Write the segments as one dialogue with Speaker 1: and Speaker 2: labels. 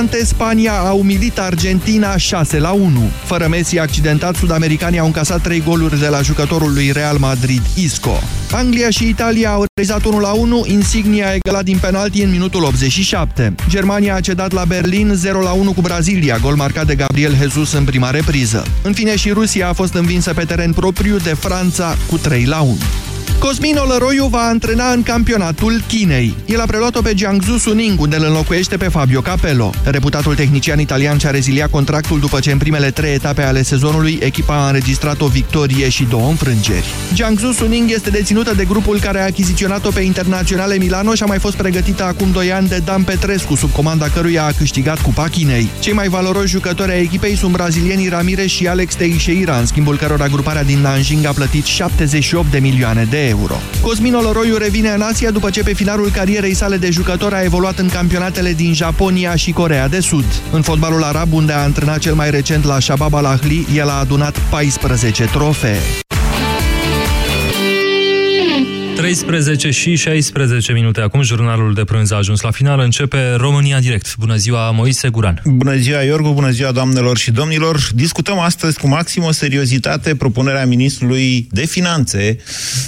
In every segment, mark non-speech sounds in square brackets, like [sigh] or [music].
Speaker 1: importante, Spania a umilit Argentina 6 la 1. Fără Messi accidentat, sudamericanii au încasat 3 goluri de la jucătorul lui Real Madrid, Isco. Anglia și Italia au realizat 1 la 1, Insignia a egalat din penalti în minutul 87. Germania a cedat la Berlin 0 la 1 cu Brazilia, gol marcat de Gabriel Jesus în prima repriză. În fine și Rusia a fost învinsă pe teren propriu de Franța cu 3 la 1. Cosmin Olăroiu va antrena în campionatul Chinei. El a preluat-o pe Jiangsu Suning, unde îl înlocuiește pe Fabio Capello. Reputatul tehnician italian și-a reziliat contractul după ce în primele trei etape ale sezonului echipa a înregistrat o victorie și două înfrângeri. Jiangsu Suning este deținută de grupul care a achiziționat-o pe Internaționale Milano și a mai fost pregătită acum 2 ani de Dan Petrescu, sub comanda căruia a câștigat Cupa Chinei. Cei mai valoroși jucători ai echipei sunt brazilienii Ramirez și Alex Teixeira, în schimbul cărora gruparea din Nanjing a plătit 78 de milioane de euro. Cosmin Oloroiu revine în Asia după ce pe finalul carierei sale de jucător a evoluat în campionatele din Japonia și Corea de Sud. În fotbalul arab, unde a antrenat cel mai recent la Shabab Al-Ahli, el a adunat 14 trofee.
Speaker 2: 13 și 16 minute acum, jurnalul de prânz a ajuns la final, începe România Direct. Bună ziua, Moise Guran.
Speaker 3: Bună ziua, Iorgu, bună ziua, doamnelor și domnilor. Discutăm astăzi cu maximă seriozitate propunerea ministrului de finanțe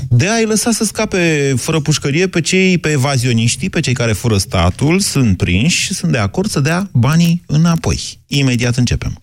Speaker 3: de a-i lăsa să scape fără pușcărie pe cei, pe evazioniștii, pe cei care fură statul, sunt prinși și sunt de acord să dea banii înapoi. Imediat începem.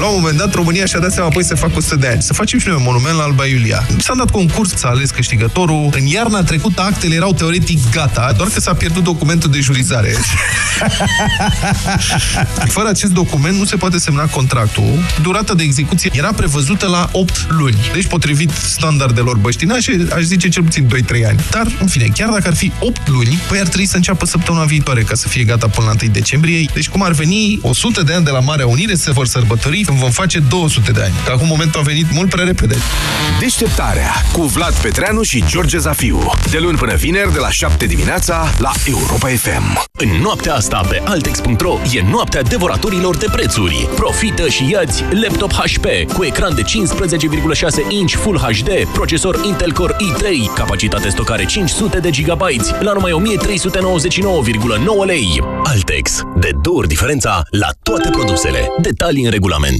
Speaker 4: La un moment dat, România și-a dat seama, apoi să facă 100 de ani. Să facem și noi un monument la Alba Iulia. S-a dat concurs, s-a ales câștigătorul. În iarna trecută, actele erau teoretic gata, doar că s-a pierdut documentul de jurizare. [laughs] Fără acest document nu se poate semna contractul. Durata de execuție era prevăzută la 8 luni. Deci, potrivit standardelor băștinașe, aș zice cel puțin 2-3 ani. Dar, în fine, chiar dacă ar fi 8 luni, păi ar trebui să înceapă săptămâna viitoare ca să fie gata până la 1 decembrie. Deci, cum ar veni 100 de ani de la Marea Unire, se vor sărbători când vom face 200 de ani. Că acum momentul a venit mult prea repede.
Speaker 5: Deșteptarea cu Vlad Petreanu și George Zafiu. De luni până vineri, de la 7 dimineața, la Europa FM.
Speaker 6: În noaptea asta pe Altex.ro e noaptea devoratorilor de prețuri. Profită și iați laptop HP cu ecran de 15,6 inch Full HD, procesor Intel Core i3, capacitate stocare 500 de GB la numai 1399,9 lei. Altex. De două ori diferența la toate produsele. Detalii în regulament.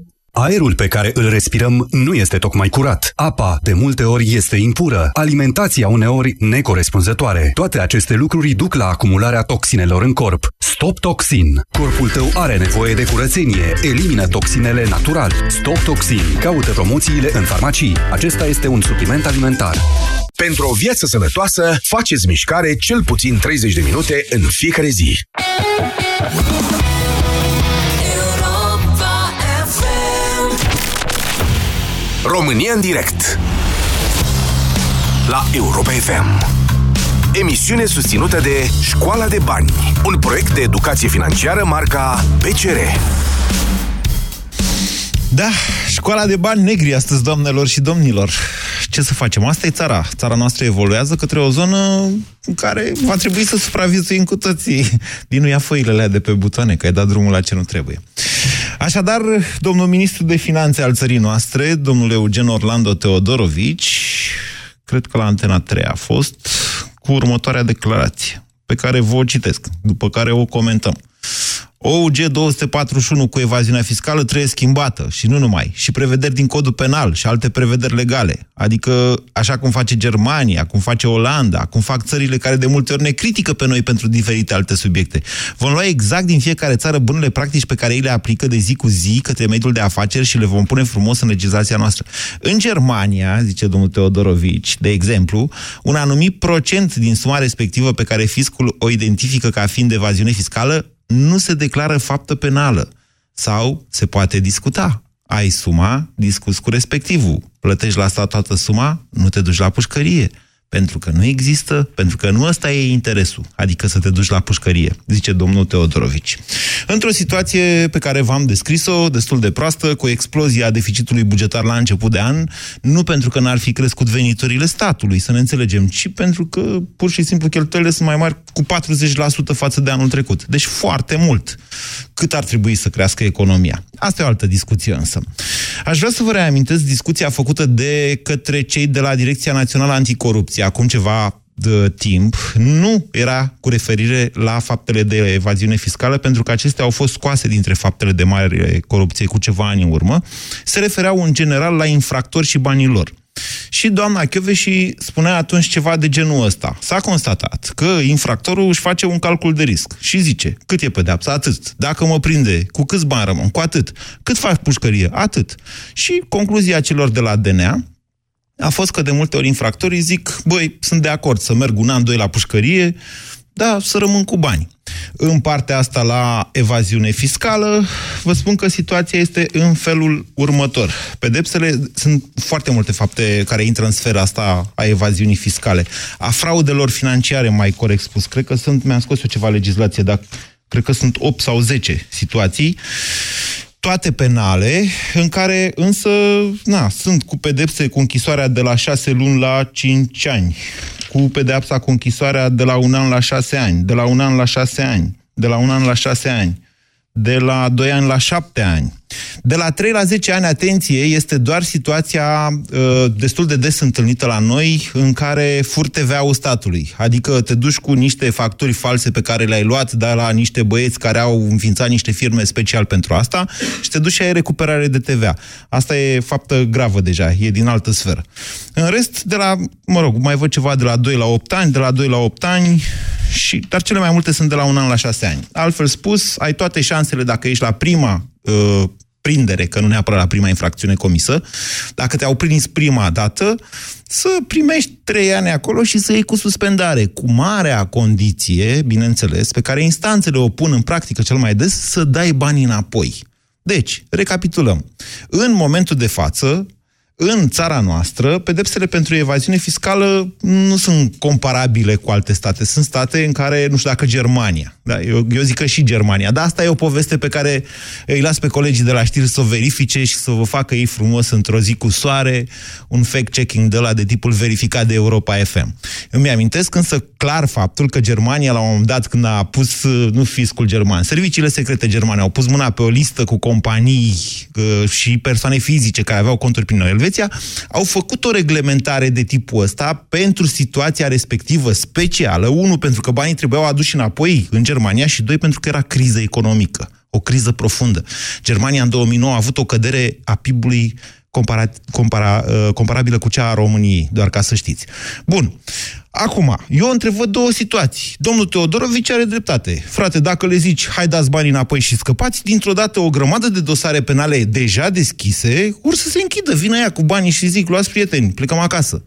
Speaker 7: Aerul pe care îl respirăm nu este tocmai curat. Apa, de multe ori, este impură. Alimentația uneori necorespunzătoare. Toate aceste lucruri duc la acumularea toxinelor în corp. Stop Toxin. Corpul tău are nevoie de curățenie. Elimină toxinele natural. Stop Toxin. Caută promoțiile în farmacii. Acesta este un supliment alimentar.
Speaker 5: Pentru o viață sănătoasă, faceți mișcare cel puțin 30 de minute în fiecare zi. România în direct La Europa FM Emisiune susținută de Școala de Bani Un proiect de educație financiară marca PCR
Speaker 3: Da, școala de bani negri astăzi, doamnelor și domnilor. Ce să facem? Asta e țara. Țara noastră evoluează către o zonă în care va trebui să supraviețuim cu toții. Din ia foile alea de pe butoane, că ai dat drumul la ce nu trebuie. Așadar, domnul ministru de finanțe al țării noastre, domnul Eugen Orlando Teodorovici, cred că la Antena 3 a fost, cu următoarea declarație, pe care vă o citesc, după care o comentăm. OUG 241 cu evaziunea fiscală trebuie schimbată și nu numai, și prevederi din codul penal și alte prevederi legale. Adică așa cum face Germania, cum face Olanda, cum fac țările care de multe ori ne critică pe noi pentru diferite alte subiecte. Vom lua exact din fiecare țară bunele practici pe care ei le aplică de zi cu zi către mediul de afaceri și le vom pune frumos în legislația noastră. În Germania, zice domnul Teodorovici, de exemplu, un anumit procent din suma respectivă pe care fiscul o identifică ca fiind evaziune fiscală nu se declară faptă penală sau se poate discuta. Ai suma, discuți cu respectivul. Plătești la stat toată suma, nu te duci la pușcărie. Pentru că nu există, pentru că nu ăsta e interesul, adică să te duci la pușcărie, zice domnul Teodorovici. Într-o situație pe care v-am descris-o, destul de proastă, cu explozia deficitului bugetar la început de an, nu pentru că n-ar fi crescut veniturile statului, să ne înțelegem, ci pentru că pur și simplu cheltuielile sunt mai mari cu 40% față de anul trecut. Deci foarte mult. Cât ar trebui să crească economia? Asta e o altă discuție însă. Aș vrea să vă reamintesc discuția făcută de către cei de la Direcția Națională Anticorupție acum ceva de timp nu era cu referire la faptele de evaziune fiscală, pentru că acestea au fost scoase dintre faptele de mare corupție cu ceva ani în urmă, se refereau în general la infractori și banii lor. Și doamna și spunea atunci ceva de genul ăsta. S-a constatat că infractorul își face un calcul de risc și zice, cât e pedeapsa? Atât. Dacă mă prinde, cu câți bani rămân? Cu atât. Cât faci pușcărie? Atât. Și concluzia celor de la DNA a fost că de multe ori infractorii zic, băi, sunt de acord să merg un an, doi la pușcărie, da, să rămân cu bani. În partea asta la evaziune fiscală, vă spun că situația este în felul următor. Pedepsele sunt foarte multe fapte care intră în sfera asta a evaziunii fiscale. A fraudelor financiare, mai corect spus. Cred că sunt, mi-am scos eu ceva legislație, dar cred că sunt 8 sau 10 situații toate penale, în care însă na, sunt cu pedepse cu închisoarea de la 6 luni la 5 ani, cu pedepsa cu închisoarea de la un an la 6 ani, de la un an la 6 ani, de la un an la 6 ani, de la 2 ani la 7 ani. De la 3 la 10 ani, atenție, este doar situația uh, destul de des întâlnită la noi în care fur TVA-ul statului. Adică te duci cu niște facturi false pe care le-ai luat de la niște băieți care au înființat niște firme special pentru asta și te duci și ai recuperare de TVA. Asta e faptă gravă deja, e din altă sferă. În rest, de la, mă rog, mai văd ceva de la 2 la 8 ani, de la 2 la 8 ani, și, dar cele mai multe sunt de la un an la 6 ani. Altfel spus, ai toate șansele dacă ești la prima uh, prindere, că nu neapărat la prima infracțiune comisă, dacă te-au prins prima dată, să primești trei ani acolo și să iei cu suspendare, cu marea condiție, bineînțeles, pe care instanțele o pun în practică cel mai des, să dai banii înapoi. Deci, recapitulăm. În momentul de față, în țara noastră, pedepsele pentru evaziune fiscală nu sunt comparabile cu alte state. Sunt state în care, nu știu dacă Germania, da, eu, eu zic că și Germania, dar asta e o poveste pe care îi las pe colegii de la știri să o verifice și să vă facă ei frumos într-o zi cu soare, un fact-checking de la de tipul verificat de Europa FM. Îmi amintesc însă clar faptul că Germania, la un moment dat, când a pus, nu fiscul german, serviciile secrete germane au pus mâna pe o listă cu companii uh, și persoane fizice care aveau conturi prin Elveția, Elveția, au făcut o reglementare de tipul ăsta pentru situația respectivă specială. Unu, pentru că banii trebuiau aduși înapoi în Germania și doi, pentru că era criză economică, o criză profundă. Germania în 2009 a avut o cădere a PIB-ului compara, compara, uh, comparabilă cu cea a României, doar ca să știți. Bun. Acum, eu întrevăd două situații. Domnul Teodorovici are dreptate. Frate, dacă le zici, hai dați banii înapoi și scăpați, dintr-o dată o grămadă de dosare penale deja deschise, ur să se închidă, vină ea cu banii și zic, luați prieteni, plecăm acasă.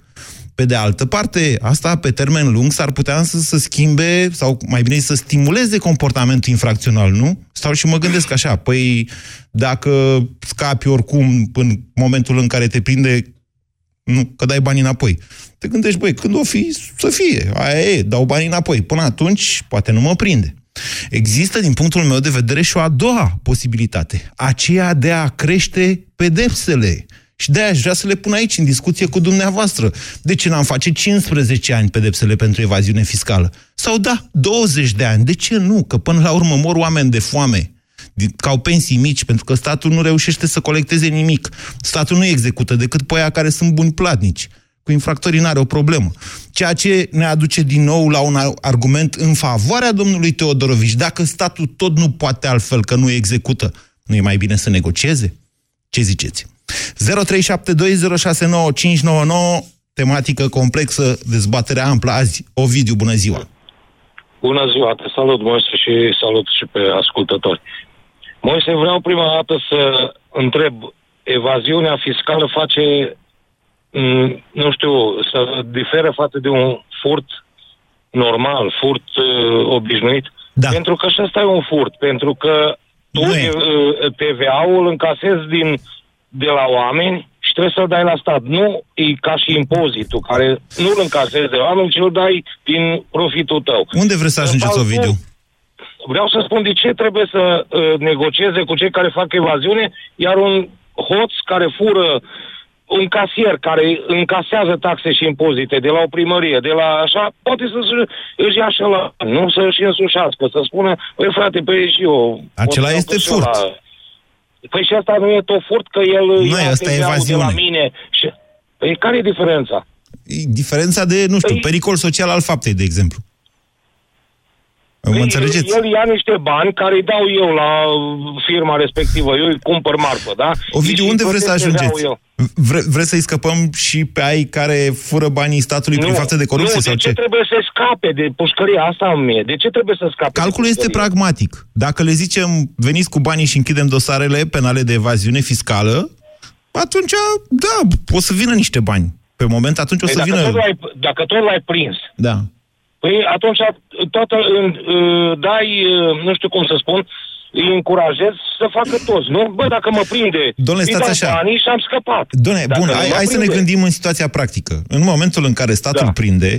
Speaker 3: Pe de altă parte, asta pe termen lung s-ar putea să, să schimbe, sau mai bine să stimuleze comportamentul infracțional, nu? Stau și mă gândesc așa, păi dacă scapi oricum în momentul în care te prinde, nu, că dai banii înapoi. Te gândești, băi, când o fi, să fie, aia e, dau banii înapoi. Până atunci, poate nu mă prinde. Există, din punctul meu de vedere, și o a doua posibilitate, aceea de a crește pedepsele. Și de-aia aș vrea să le pun aici, în discuție cu dumneavoastră. De ce n-am face 15 ani pedepsele pentru evaziune fiscală? Sau da, 20 de ani. De ce nu? Că până la urmă mor oameni de foame ca au pensii mici, pentru că statul nu reușește să colecteze nimic. Statul nu execută decât pe aia care sunt buni platnici. cu infractorii n-are o problemă. Ceea ce ne aduce din nou la un argument în favoarea domnului Teodorovici. Dacă statul tot nu poate altfel, că nu execută, nu e mai bine să negocieze? Ce ziceți? 0372069599 tematică complexă, dezbatere amplă azi. Ovidiu, bună ziua!
Speaker 8: Bună ziua, te salut, Moise, și salut și pe ascultători. Moise, vreau prima dată să întreb, evaziunea fiscală face, m, nu știu, să diferă față de un furt normal, furt uh, obișnuit?
Speaker 3: Da.
Speaker 8: Pentru că și ăsta e un furt, pentru că tu
Speaker 3: Nu e.
Speaker 8: uh, TVA-ul încasezi din, de la oameni și trebuie să-l dai la stat. Nu e ca și impozitul, care nu-l încasezi de oameni, ci îl dai din profitul tău.
Speaker 3: Unde vreți să
Speaker 8: În
Speaker 3: ajungeți,
Speaker 8: faptul-
Speaker 3: Ovidiu?
Speaker 8: Vreau să spun de ce trebuie să uh, negocieze cu cei care fac evaziune, iar un hoț care fură un casier care încasează taxe și impozite de la o primărie, de la așa, poate să își ia și la nu să își însușească, să spună, băi frate, păi și eu...
Speaker 3: Acela
Speaker 8: pot să
Speaker 3: este
Speaker 8: iau și eu
Speaker 3: furt.
Speaker 8: La... Păi și asta nu e tot furt, că el
Speaker 3: Nu
Speaker 8: ia
Speaker 3: e, asta e
Speaker 8: TVA-ul de la
Speaker 3: evaziune.
Speaker 8: mine. Și... Păi care e diferența?
Speaker 3: E Diferența de, nu știu,
Speaker 8: Păi-
Speaker 3: pericol social al faptei, de exemplu. Mă
Speaker 8: Păi,
Speaker 3: înțelegeți?
Speaker 8: El ia niște bani care îi dau eu la firma respectivă. Eu îi cumpăr marfă, da?
Speaker 3: Ovidiu,
Speaker 8: Și
Speaker 3: unde vreți să
Speaker 8: plătesc
Speaker 3: ajungeți?
Speaker 8: TVA-ul eu.
Speaker 3: Vre, vreți să-i scăpăm și pe ai care fură banii statului prin fapte de corupție
Speaker 8: nu,
Speaker 3: sau
Speaker 8: de ce?
Speaker 3: ce?
Speaker 8: trebuie să scape de pușcăria asta în mie? De ce trebuie să scape?
Speaker 3: Calculul
Speaker 8: de
Speaker 3: este
Speaker 8: pușcărie?
Speaker 3: pragmatic. Dacă le zicem, veniți cu banii și închidem dosarele penale de evaziune fiscală, atunci, da, o să vină niște bani. Pe moment, atunci o
Speaker 8: Păi
Speaker 3: să
Speaker 8: dacă,
Speaker 3: vină...
Speaker 8: tot l-ai, dacă tot l-ai prins,
Speaker 3: Da.
Speaker 8: Păi atunci toată, uh, dai, uh, nu știu cum să spun, îi încurajezi să facă toți, nu? Bă, dacă mă prinde,
Speaker 3: Domnule,
Speaker 8: îi
Speaker 3: stați
Speaker 8: dau
Speaker 3: așa.
Speaker 8: banii și am scăpat.
Speaker 3: Doamne,
Speaker 8: Dacă
Speaker 3: bun,
Speaker 8: nu
Speaker 3: hai,
Speaker 8: mă
Speaker 3: hai să ne
Speaker 8: prinde-
Speaker 3: gândim în situația practică. În momentul în care statul
Speaker 8: Da.
Speaker 3: prinde,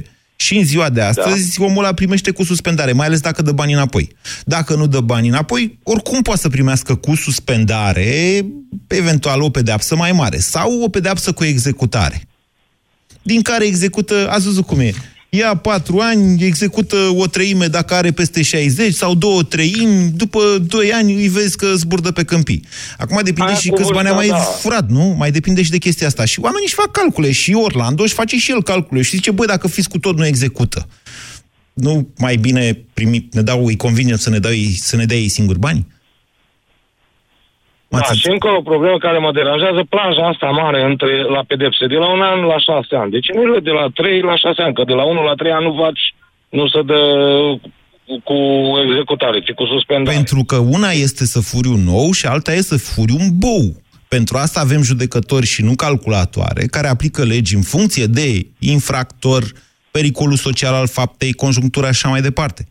Speaker 3: și în ziua de astăzi, omul ăla primește cu suspendare, mai ales dacă dă bani înapoi. Dacă nu dă bani înapoi, oricum poate să primească cu suspendare, eventual o pedeapsă mai mare, sau o pedeapsă cu executare. Din care execută, ați văzut cum e, ia patru ani, execută o treime dacă are peste 60 sau două treimi, după doi ani îi vezi că zburdă pe câmpii. Acum depinde
Speaker 8: Aia
Speaker 3: și
Speaker 8: cu
Speaker 3: câți bani a
Speaker 8: vârsta,
Speaker 3: mai
Speaker 8: da.
Speaker 3: furat, nu? Mai depinde și de chestia asta. Și oamenii își fac calcule. Și Orlando își face și el calcule. Și zice, băi, dacă fiscul tot nu execută, nu mai bine primi, ne dau, îi convine să ne, dau ei, să ne dea ei singuri bani?
Speaker 8: Da, și încă o problemă care mă deranjează, plaja asta mare între, la pedepse, de la un an la șase ani. Deci nu e de la trei la șase ani, că de la unul la trei ani nu faci, nu se dă cu executare, ci cu suspendare.
Speaker 3: Pentru că una este să furi un ou și alta este să furi un bou. Pentru asta avem judecători și nu calculatoare care aplică legi în funcție de infractor, pericolul social al faptei, conjunctura și așa mai departe.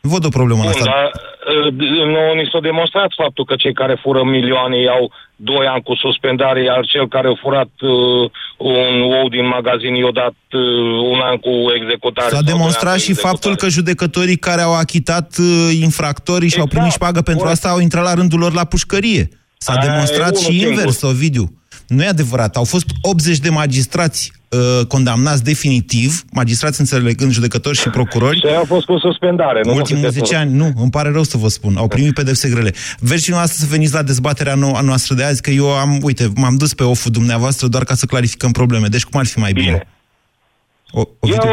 Speaker 3: Nu văd o problemă în
Speaker 8: Bun,
Speaker 3: asta.
Speaker 8: dar uh, nouă ni s-a demonstrat faptul că cei care fură milioane iau doi ani cu suspendare, iar cel care a furat uh, un ou din magazin i-a dat uh, un an cu executare.
Speaker 3: S-a
Speaker 8: sau doi ani
Speaker 3: demonstrat
Speaker 8: cu
Speaker 3: și
Speaker 8: executare.
Speaker 3: faptul că judecătorii care au achitat uh, infractorii și au
Speaker 8: Exact,
Speaker 3: primit șpagă pentru
Speaker 8: corect.
Speaker 3: asta au intrat la rândul lor la pușcărie. S-a
Speaker 8: Aia e
Speaker 3: demonstrat
Speaker 8: unul
Speaker 3: și
Speaker 8: singur.
Speaker 3: invers, Ovidiu. Nu e adevărat. Au fost 80 de magistrați uh, condamnați definitiv, magistrați înțelegând judecători și procurori,
Speaker 8: Și aia a fost cu suspendare.
Speaker 3: în
Speaker 8: nu
Speaker 3: ultimul
Speaker 8: cu
Speaker 3: 10 ani, nu, îmi pare rău să vă spun, au primit pedepse grele. Vreți și noastră să veniți la dezbaterea nou, a noastră de azi, că eu am, uite, m-am dus pe oful dumneavoastră doar ca să clarificăm probleme. Deci cum ar fi mai bine?
Speaker 8: Bine.
Speaker 3: O,
Speaker 8: Eu,
Speaker 3: Ovidiu?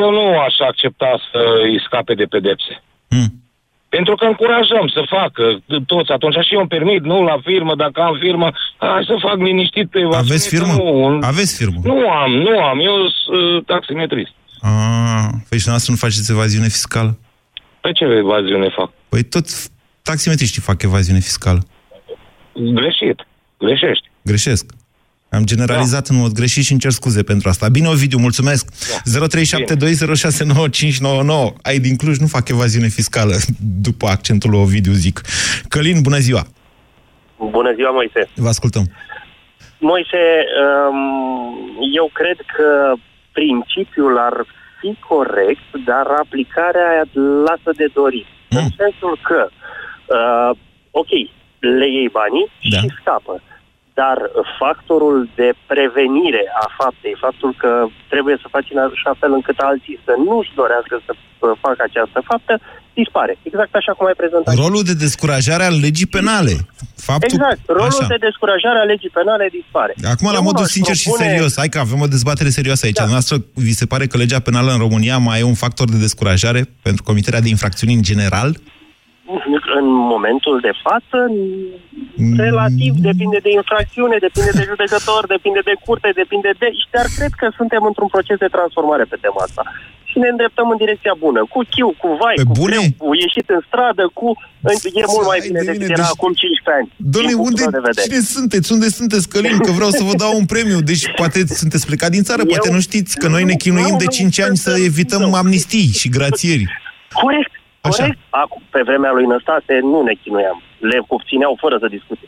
Speaker 8: eu nu aș accepta să îi scape de pedepse.
Speaker 3: Hmm.
Speaker 8: Pentru că încurajăm să facă toți. Atunci și eu îmi permit, nu la firmă, dacă am firmă, hai să fac liniștit pe evaziune,
Speaker 3: Aveți
Speaker 8: că
Speaker 3: firmă?
Speaker 8: Nu,
Speaker 3: Aveți firmă?
Speaker 8: nu am, nu am. Eu sunt uh, taximetrist.
Speaker 3: Ah, păi și noastră nu faceți evaziune fiscală?
Speaker 8: Pe ce evaziune fac?
Speaker 3: Păi tot taximetriștii fac evaziune fiscală.
Speaker 8: Greșit. Greșești.
Speaker 3: Greșesc. Am generalizat da. în mod greșit și îmi cer scuze pentru asta. Bine, Ovidiu, mulțumesc. Da. 0372069599. Ai din Cluj, nu fac evaziune fiscală, [laughs] după accentul lui Ovidiu, zic. Călin, bună ziua!
Speaker 9: Bună ziua, Moise.
Speaker 3: Vă ascultăm.
Speaker 9: Moise, um, eu cred că principiul ar fi corect, dar aplicarea aia lasă de dorit.
Speaker 3: Mm.
Speaker 9: În sensul că, uh, ok, le iei banii
Speaker 3: Da.
Speaker 9: și scapă. Dar factorul de prevenire a faptei, faptul că trebuie să faci în așa fel încât alții să nu-și dorească să uh, facă această faptă, dispare. Exact așa cum ai prezentat.
Speaker 3: Rolul de descurajare al legii penale. Faptul...
Speaker 9: Exact. Rolul
Speaker 3: Așa.
Speaker 9: de descurajare a legii penale dispare.
Speaker 3: Acum, la
Speaker 9: Eu
Speaker 3: modul
Speaker 9: aș
Speaker 3: sincer și
Speaker 9: propune-
Speaker 3: serios, hai că avem o dezbatere serioasă aici. Da. Noastră, vi se pare că legea penală în România mai e un factor de descurajare pentru comiterea de infracțiuni în general?
Speaker 9: În momentul de față, relativ, depinde de infracțiune, depinde de judecător, depinde de curte, depinde de... Dar cred că suntem într-un proces de transformare pe tema asta. Și ne îndreptăm în direcția bună. Cu chiu, cu vai,
Speaker 3: Pe
Speaker 9: cu
Speaker 3: bune?
Speaker 9: greu, cu ieșit în stradă, cu... E mult mai bine decât era
Speaker 3: deci-
Speaker 9: acum 15 ani.
Speaker 3: Domnule,
Speaker 9: din
Speaker 3: unde,
Speaker 9: punctul meu de vedere.
Speaker 3: cine sunteți? Unde sunteți, Călin? Că vreau să vă dau un premiu. Deci poate sunteți plecat din țară, poate nu știți că noi ne chinuim de 5 ani să evităm amnistii și grațieri.
Speaker 9: Corect, corect. Acum, pe vremea lui Năstase nu ne chinuiam. Le obțineau fără să discute.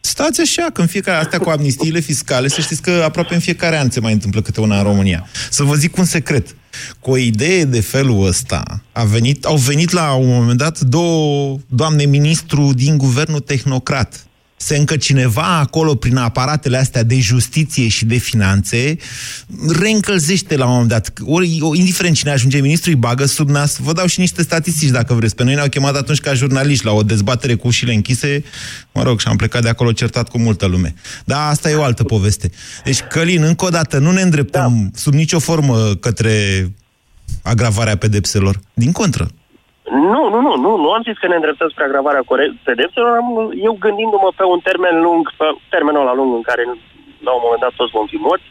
Speaker 3: Stați așa, că în fiecare astea cu amnistiile fiscale, să știți că aproape în fiecare an se mai întâmplă câte una în România. Să vă zic un secret. Cu o idee de felul ăsta, a venit, au venit la un moment dat două doamne ministru din guvernul tehnocrat. Se încă cineva acolo, prin aparatele astea de justiție și de finanțe, reîncălzește la un moment dat. Ori, o- indiferent cine ajunge ministru, îi bagă sub nas. Vă dau și niște statistici, dacă vreți. Pe noi ne-au chemat atunci ca jurnaliști la o dezbatere cu ușile închise. Mă rog, și am plecat de acolo certat cu multă lume. Dar asta e o altă poveste. Deci, Călin, încă o dată, nu ne îndreptăm da. sub nicio formă către agravarea pedepselor. Din contră.
Speaker 9: Nu, nu, nu, nu, nu am zis că ne îndreptăm spre agravarea core- pedepselor, am, eu gândindu-mă pe un termen lung, pe termenul ăla lung în care la un moment dat toți vom fi morți,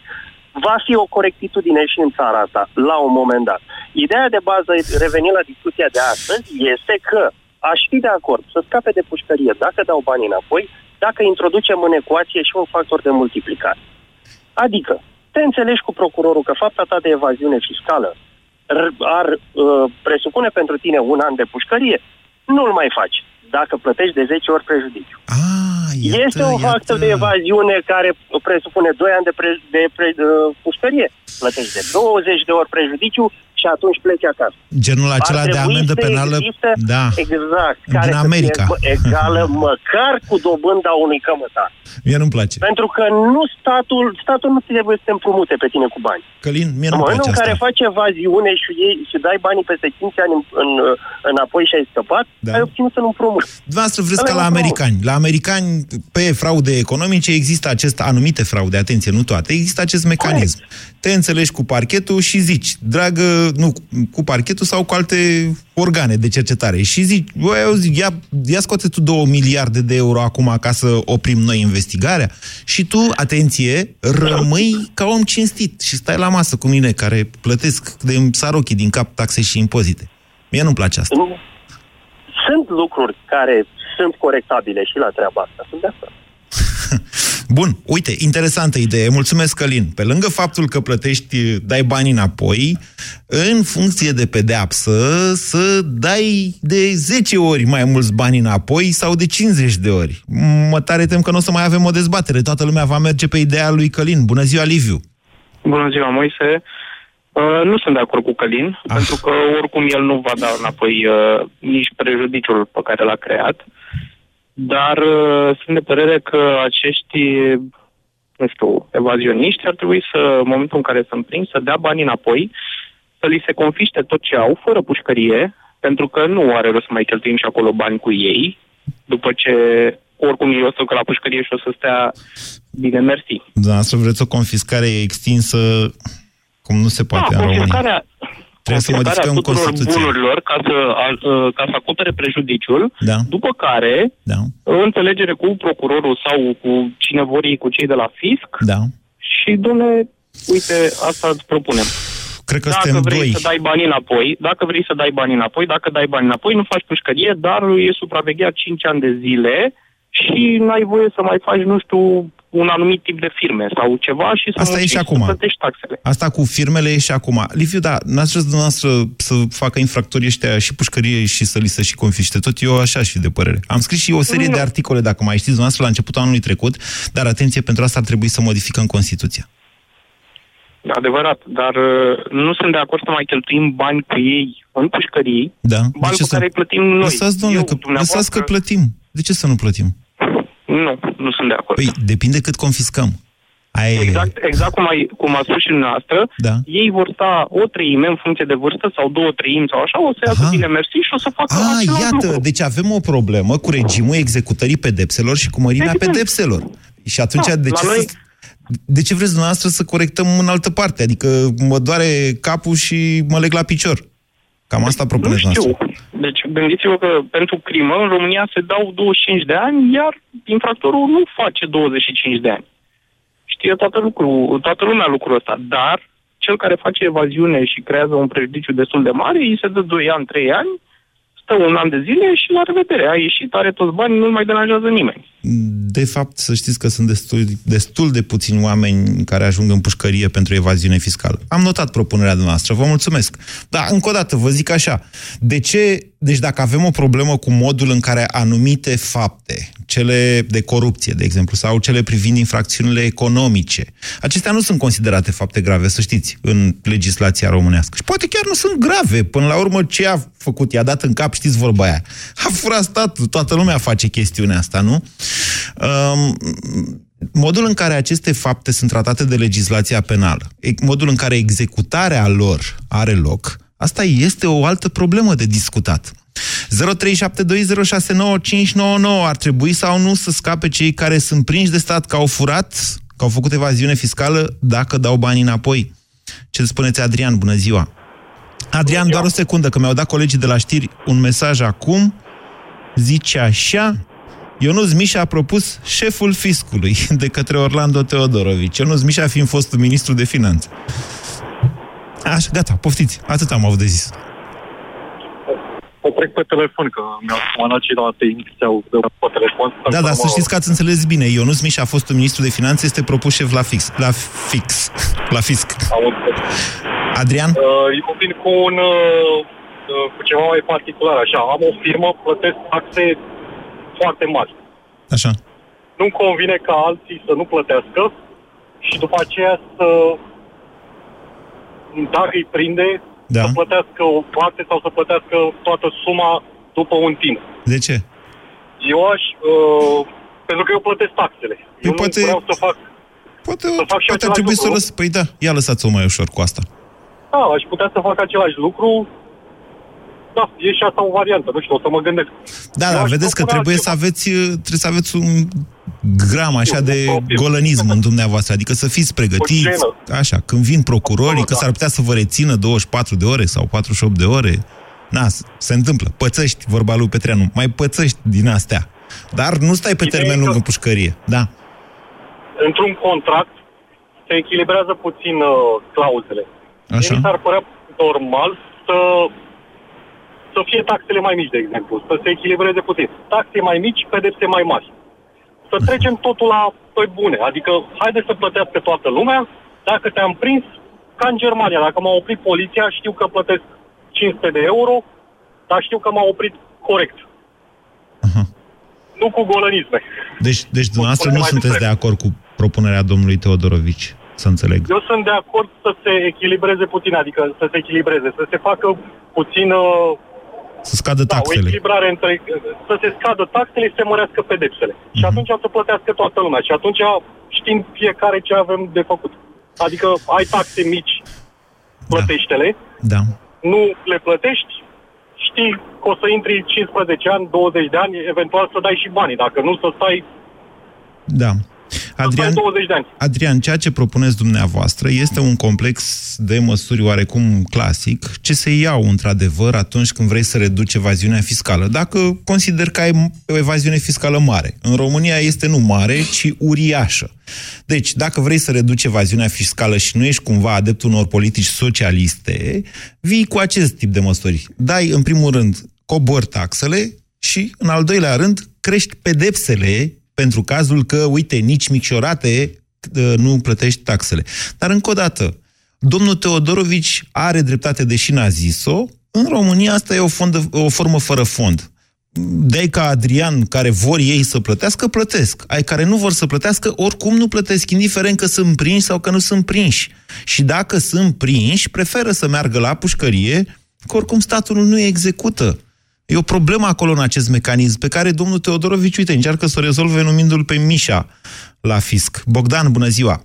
Speaker 9: va fi o corectitudine și în țara asta, la un moment dat. Ideea de bază, revenind la discuția de astăzi, este că aș fi de acord să scape de pușcărie dacă dau banii înapoi, dacă introducem în ecuație și un factor de multiplicare. Adică, te înțelegi cu procurorul că fapta ta de evaziune fiscală r- ar uh, presupune pentru tine un an de pușcărie, nu-l mai faci dacă plătești de 10 ori prejudiciu.
Speaker 3: Ah,
Speaker 9: este un factor de evaziune care presupune 2 ani de, pre, de pre, uh, pușcărie. Plătești de 20 de ori prejudiciu și atunci pleci acasă.
Speaker 3: Genul
Speaker 9: Ar
Speaker 3: acela de
Speaker 9: trebui
Speaker 3: amendă
Speaker 9: să
Speaker 3: penală,
Speaker 9: existe,
Speaker 3: da,
Speaker 9: exact,
Speaker 3: Din
Speaker 9: care să
Speaker 3: America.
Speaker 9: fie egală [laughs] măcar cu dobânda unui cămătar.
Speaker 3: mie nu-mi place.
Speaker 9: Pentru că nu statul, statul nu trebuie să te împrumute pe tine cu bani.
Speaker 3: Călin, mie
Speaker 9: În
Speaker 3: nu-mi place
Speaker 9: momentul în
Speaker 3: asta.
Speaker 9: care faci evaziune și, iei, și dai banii peste 5 ani în, în, înapoi și ai scăpat,
Speaker 3: Da.
Speaker 9: ai obținut un împrumut.
Speaker 3: Dumneavoastră vreți
Speaker 9: Ăla
Speaker 3: ca
Speaker 9: e
Speaker 3: la
Speaker 9: un
Speaker 3: americani. La americani, pe fraude economice, există acest, anumite fraude, atenție, nu toate, există acest mecanism. Te înțelegi cu parchetul și zici, dragă, nu, cu parchetul sau cu alte organe de cercetare. Și zici, băi, eu zic, ia, ia scoate tu două miliarde de euro acum ca să oprim noi investigarea și tu, atenție, rămâi ca om cinstit și stai la masă cu mine, care plătesc de sar ochii din cap taxe și impozite. Mie nu-mi place asta.
Speaker 9: Sunt lucruri care sunt corectabile și la treaba asta. Sunt de acord. [laughs]
Speaker 3: Bun, uite, interesantă idee. Mulțumesc, Călin. Pe lângă faptul că plătești, dai bani înapoi, în funcție de pedeapsă, să dai de 10 ori mai mulți bani înapoi sau de 50 de ori. Mă tare tem că nu o să mai avem o dezbatere. Toată lumea va merge pe ideea lui Călin. Bună ziua, Liviu!
Speaker 10: Bună ziua, Moise. Uh, nu sunt de acord cu Călin, ah. pentru că oricum el nu va da înapoi uh, nici prejudiciul pe care l-a creat, dar uh, sunt de părere că acești, nu știu, evazioniști ar trebui să, în momentul în care sunt prins, să dea banii înapoi, să li se confiște tot ce au, fără pușcărie, pentru că nu are rost să mai cheltuim și acolo bani cu ei, după ce oricum ei o să ducă la pușcărie și o să stea bine mersi.
Speaker 3: Dumneavoastră vreți o confiscare extinsă cum nu se poate
Speaker 10: da,
Speaker 3: în România.
Speaker 10: Confiscarea,
Speaker 3: Trebuie să
Speaker 10: confiscarea
Speaker 3: modificăm
Speaker 10: tuturor
Speaker 3: Constituția.
Speaker 10: bunurilor ca să, a- ă, ca să acopere prejudiciul,
Speaker 3: Da.
Speaker 10: după care,
Speaker 3: Da.
Speaker 10: în înțelegere cu procurorul sau cu cine vor ei, cu cei de la fisc,
Speaker 3: Da.
Speaker 10: și, domne, uite, asta îți propunem.
Speaker 3: Cred că
Speaker 10: dacă
Speaker 3: suntem
Speaker 10: vrei
Speaker 3: doi.
Speaker 10: să dai bani înapoi, dacă vrei să dai bani înapoi, dacă dai bani înapoi, nu faci pușcărie, dar e supravegheat 5 ani de zile și n-ai voie să mai faci, nu știu, un anumit tip de firme sau ceva și să
Speaker 3: Asta e
Speaker 10: muncești,
Speaker 3: și acum.
Speaker 10: să plătești taxele.
Speaker 3: Asta cu firmele e și acum. Liviu, da, n-ați vrea dumneavoastră să facă infractorii ăștia și pușcărie și să li se și confiște tot? Eu așa aș fi de părere. Am scris și o serie
Speaker 10: Nu.
Speaker 3: de articole, dacă mai știți dumneavoastră, la începutul anului trecut, dar atenție, pentru asta ar trebui să modificăm Constituția.
Speaker 10: Adevărat, dar uh, nu sunt de acord să mai cheltuim bani cu ei în pușcării,
Speaker 3: Da?
Speaker 10: bani
Speaker 3: ce
Speaker 10: cu care îi plătim noi.
Speaker 3: Lăsați, domnule, că,
Speaker 10: dumneavoastră-
Speaker 3: lăsați că plătim. De ce să nu plătim?
Speaker 10: Nu, nu sunt de acord.
Speaker 3: Păi, depinde cât confiscăm. Ai...
Speaker 10: Exact, exact cum, ai, cum a spus și dumneavoastră,
Speaker 3: da.
Speaker 10: ei vor sta o treime în funcție de vârstă sau două treimi sau așa, o să iasă bine mersi și o să facă
Speaker 3: A,
Speaker 10: același
Speaker 3: iată,
Speaker 10: lucru.
Speaker 3: deci avem o problemă cu regimul executării pedepselor și cu mărimea
Speaker 10: Evident.
Speaker 3: pedepselor. Și atunci,
Speaker 10: Da,
Speaker 3: de,
Speaker 10: la
Speaker 3: ce
Speaker 10: noi-
Speaker 3: să, de ce vreți dumneavoastră să corectăm în altă parte? Adică mă doare capul și mă leg la picior. Cam asta propuneți
Speaker 10: Nu știu.
Speaker 3: noastră.
Speaker 10: Deci gândiți-vă că pentru crimă în România se dau 25 de ani, iar infractorul nu face 25 de ani. Știe toată, lucru, toată lumea lucrul ăsta, dar cel care face evaziune și creează un prejudiciu destul de mare, îi se dă 2 ani, 3 ani, stă un an de zile și la revedere. A ieșit, are toți banii, nu mai deranjează nimeni.
Speaker 3: De fapt, să știți că sunt destul, destul de puțini oameni care ajung în pușcărie pentru evaziune fiscală. Am notat propunerea dumneavoastră, vă mulțumesc. Dar, încă o dată, vă zic așa, de ce, deci dacă avem o problemă cu modul în care anumite fapte, cele de corupție, de exemplu, sau cele privind infracțiunile economice, acestea nu sunt considerate fapte grave, să știți, în legislația românească. Și poate chiar nu sunt grave. Până la urmă, ce a făcut? I-a dat în cap, știți vorba aia. A furat statul, toată lumea face chestiunea asta, nu? Um, modul în care aceste fapte sunt tratate de legislația penală, e- modul în care executarea lor are loc, asta este o altă problemă de discutat. 0372069599 ar trebui sau nu să scape cei care sunt prinși de stat că au furat, că au făcut evaziune fiscală, dacă dau banii înapoi. Ce spuneți, Adrian? Bună ziua! Adrian, doar o secundă, că mi-au dat colegii de la știri un mesaj acum. Zice așa, Ionuț Mișa a propus șeful fiscului [laughs] de către Orlando Teodorovici. Ionuț Mișa fiind fostul ministru de finanțe. Așa, gata, poftiți. Atât am avut de zis.
Speaker 11: O trec pe telefon, că mi-au comandat și la tehnicii de pe telefon.
Speaker 3: Da, dar să știți că ați înțeles bine. Ionuț Mișa, fostul ministru de finanțe, este propus șef la fix. La fix. La fisc. Adrian?
Speaker 11: Uh, eu vin cu un uh, uh, cu ceva mai particular, așa. Am o firmă, plătesc taxe foarte mari.
Speaker 3: Așa.
Speaker 11: Nu-mi convine ca alții să nu plătească și după aceea să, dacă îi prinde,
Speaker 3: Da.
Speaker 11: să plătească o parte sau să plătească toată suma după un timp.
Speaker 3: De ce?
Speaker 11: Eu aș, uh, pentru că eu plătesc taxele. eu
Speaker 3: poate-
Speaker 11: nu vreau să fac
Speaker 3: Poate,
Speaker 11: să fac și
Speaker 3: poate ar
Speaker 11: același
Speaker 3: trebui să o
Speaker 11: lucru.
Speaker 3: lăs... Păi da, ia lăsați-o mai ușor cu asta.
Speaker 11: Da, aș putea să fac același lucru. Da, e și asta o variantă, nu știu, o să mă gândesc.
Speaker 3: Da,
Speaker 11: Eu
Speaker 3: da,
Speaker 11: aș
Speaker 3: vedeți că
Speaker 11: propune
Speaker 3: trebuie să
Speaker 11: altceva.
Speaker 3: aveți, trebuie să aveți un gram așa de golănism în dumneavoastră, adică să fiți pregătiți,
Speaker 11: genă.
Speaker 3: așa, când vin procurorii, că s-ar putea să vă rețină 24 de ore sau 48 de ore. Na, se întâmplă, pățăști, vorba lui Petreanu, mai pățăști din astea. Dar nu stai pe
Speaker 11: Ideea
Speaker 3: termen
Speaker 11: e
Speaker 3: lung
Speaker 11: că-
Speaker 3: în pușcărie, da.
Speaker 11: Într-un contract se echilibrează puțin uh, clauzele.
Speaker 3: Așa.
Speaker 11: Mi s-ar părea normal să, să fie taxele mai mici, de exemplu, să se echilibreze puțin. Taxe mai mici, pedepse mai mari. Să trecem totul la pe bune, adică haide să plătească toată lumea, dacă te-am prins, ca în Germania, dacă m-a oprit poliția, știu că plătesc 500 de euro, dar știu că m-a oprit corect. Nu cu golănisme.
Speaker 3: Deci, deci dumneavoastră
Speaker 11: spune
Speaker 3: nu
Speaker 11: mai
Speaker 3: sunteți de
Speaker 11: devreme.
Speaker 3: acord cu propunerea domnului Teodorovici, să înțeleg.
Speaker 11: Eu sunt de acord să se echilibreze puțin, adică să se echilibreze, să se facă puțin uh,
Speaker 3: Să scadă
Speaker 11: da, o
Speaker 3: taxele.
Speaker 11: echilibrare între, să se scadă taxele și să se mărească pedepsele.
Speaker 3: Mhm.
Speaker 11: Și atunci să plătească toată lumea. Și atunci știm fiecare ce avem de făcut. Adică ai taxe mici, plătește-le,
Speaker 3: Da.
Speaker 11: nu le plătești, știi că o să intri 15 ani, 20 de ani, eventual să dai și banii. Dacă nu, să stai,
Speaker 3: Da. Adrian,
Speaker 11: 20 de ani.
Speaker 3: Adrian, ceea ce propuneți dumneavoastră este un complex de măsuri oarecum clasic, ce se iau într-adevăr atunci când vrei să reduci evaziunea fiscală. Dacă consider că ai o evaziune fiscală mare. În România este nu mare, ci uriașă. Deci, dacă vrei să reduci evaziunea fiscală și nu ești cumva adeptul unor politici socialiste, vii cu acest tip de măsuri. Dai, în primul rând, cobori taxele și, în al doilea rând, crești pedepsele pentru cazul că, uite, nici micșorate uh, nu plătești taxele. Dar, încă o dată, domnul Teodorovici are dreptate, deși n-a zis-o, în România asta e o, fondă, o formă fără fond. De ca Adrian, care vor ei să plătească, plătesc. Ai care nu vor să plătească, oricum nu plătesc, indiferent că sunt prinși sau că nu sunt prinși. Și dacă sunt prinși, preferă să meargă la pușcărie, că oricum statul nu îi execută. E o problemă acolo în acest mecanism pe care domnul Teodorovici, uite, încearcă să o rezolve numindu-l pe Mișa la fisc. Bogdan, bună ziua!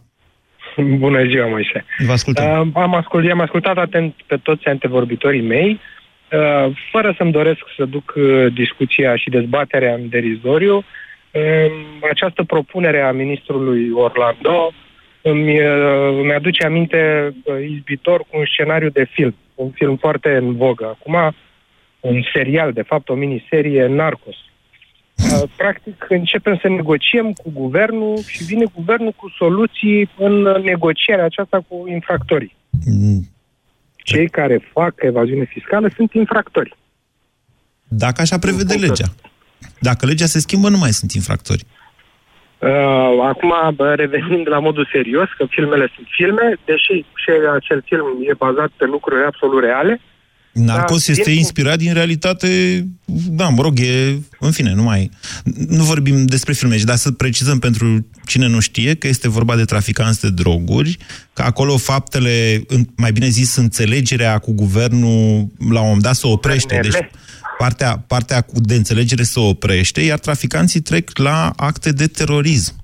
Speaker 3: [laughs]
Speaker 12: Bună ziua, Moise.
Speaker 3: Vă ascultăm.
Speaker 12: Uh, am, ascult, am ascultat atent pe toți antevorbitorii mei, uh, fără să-mi doresc să duc uh, discuția și dezbaterea în derizoriu. Uh, această propunere a ministrului Orlando îmi, uh, îmi aduce aminte uh, izbitor cu un scenariu de film, un film foarte în vogă. Acum, un serial, de fapt, o miniserie Narcos. Uh, Practic, începem să negociem cu guvernul și vine guvernul cu soluții în negocierea aceasta cu infractorii. Cei care fac evaziune fiscală sunt infractori.
Speaker 3: Dacă așa prevede legea. Dacă legea se schimbă, nu mai sunt infractori.
Speaker 12: Uh, acum, bă, revenind la modul serios, că filmele sunt filme, deși și acel film e bazat pe lucruri absolut reale,
Speaker 3: Narcos
Speaker 12: Da,
Speaker 3: este
Speaker 12: din-
Speaker 3: inspirat din realitate, da, mă rog, e, în fine, nu mai... Nu vorbim despre filme, dar să precizăm pentru cine nu știe că este vorba de traficanți de droguri, că acolo faptele, în- mai bine zis, înțelegerea cu guvernul la un moment dat se oprește. Deci partea, partea cu- de înțelegere se oprește, iar traficanții trec la acte de terorism.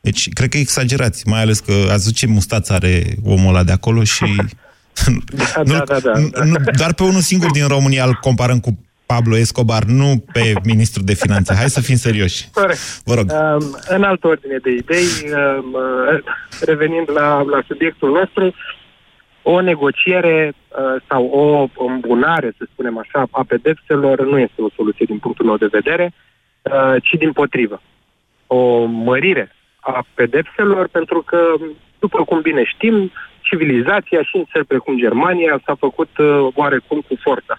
Speaker 3: Deci, cred că exagerați, mai ales că ați văzut ce mustață are omul ăla de acolo și... [laughs] [laughs]
Speaker 12: Da, da, da, da.
Speaker 3: Nu, doar pe unul singur din România îl comparăm cu Pablo Escobar, nu pe ministrul de finanțe. Hai să fim serioși.
Speaker 12: Corect.
Speaker 3: Vă rog.
Speaker 12: Um, în altă ordine de idei, um, uh, revenind la, la subiectul nostru, o negociere uh, sau o îmbunare, să spunem așa, a pedepselor nu este o soluție din punctul meu de vedere, uh, ci din potrivă. O mărire a pedepselor, pentru că, după cum bine știm, civilizația și în țări precum Germania s-a făcut uh, oarecum cu forța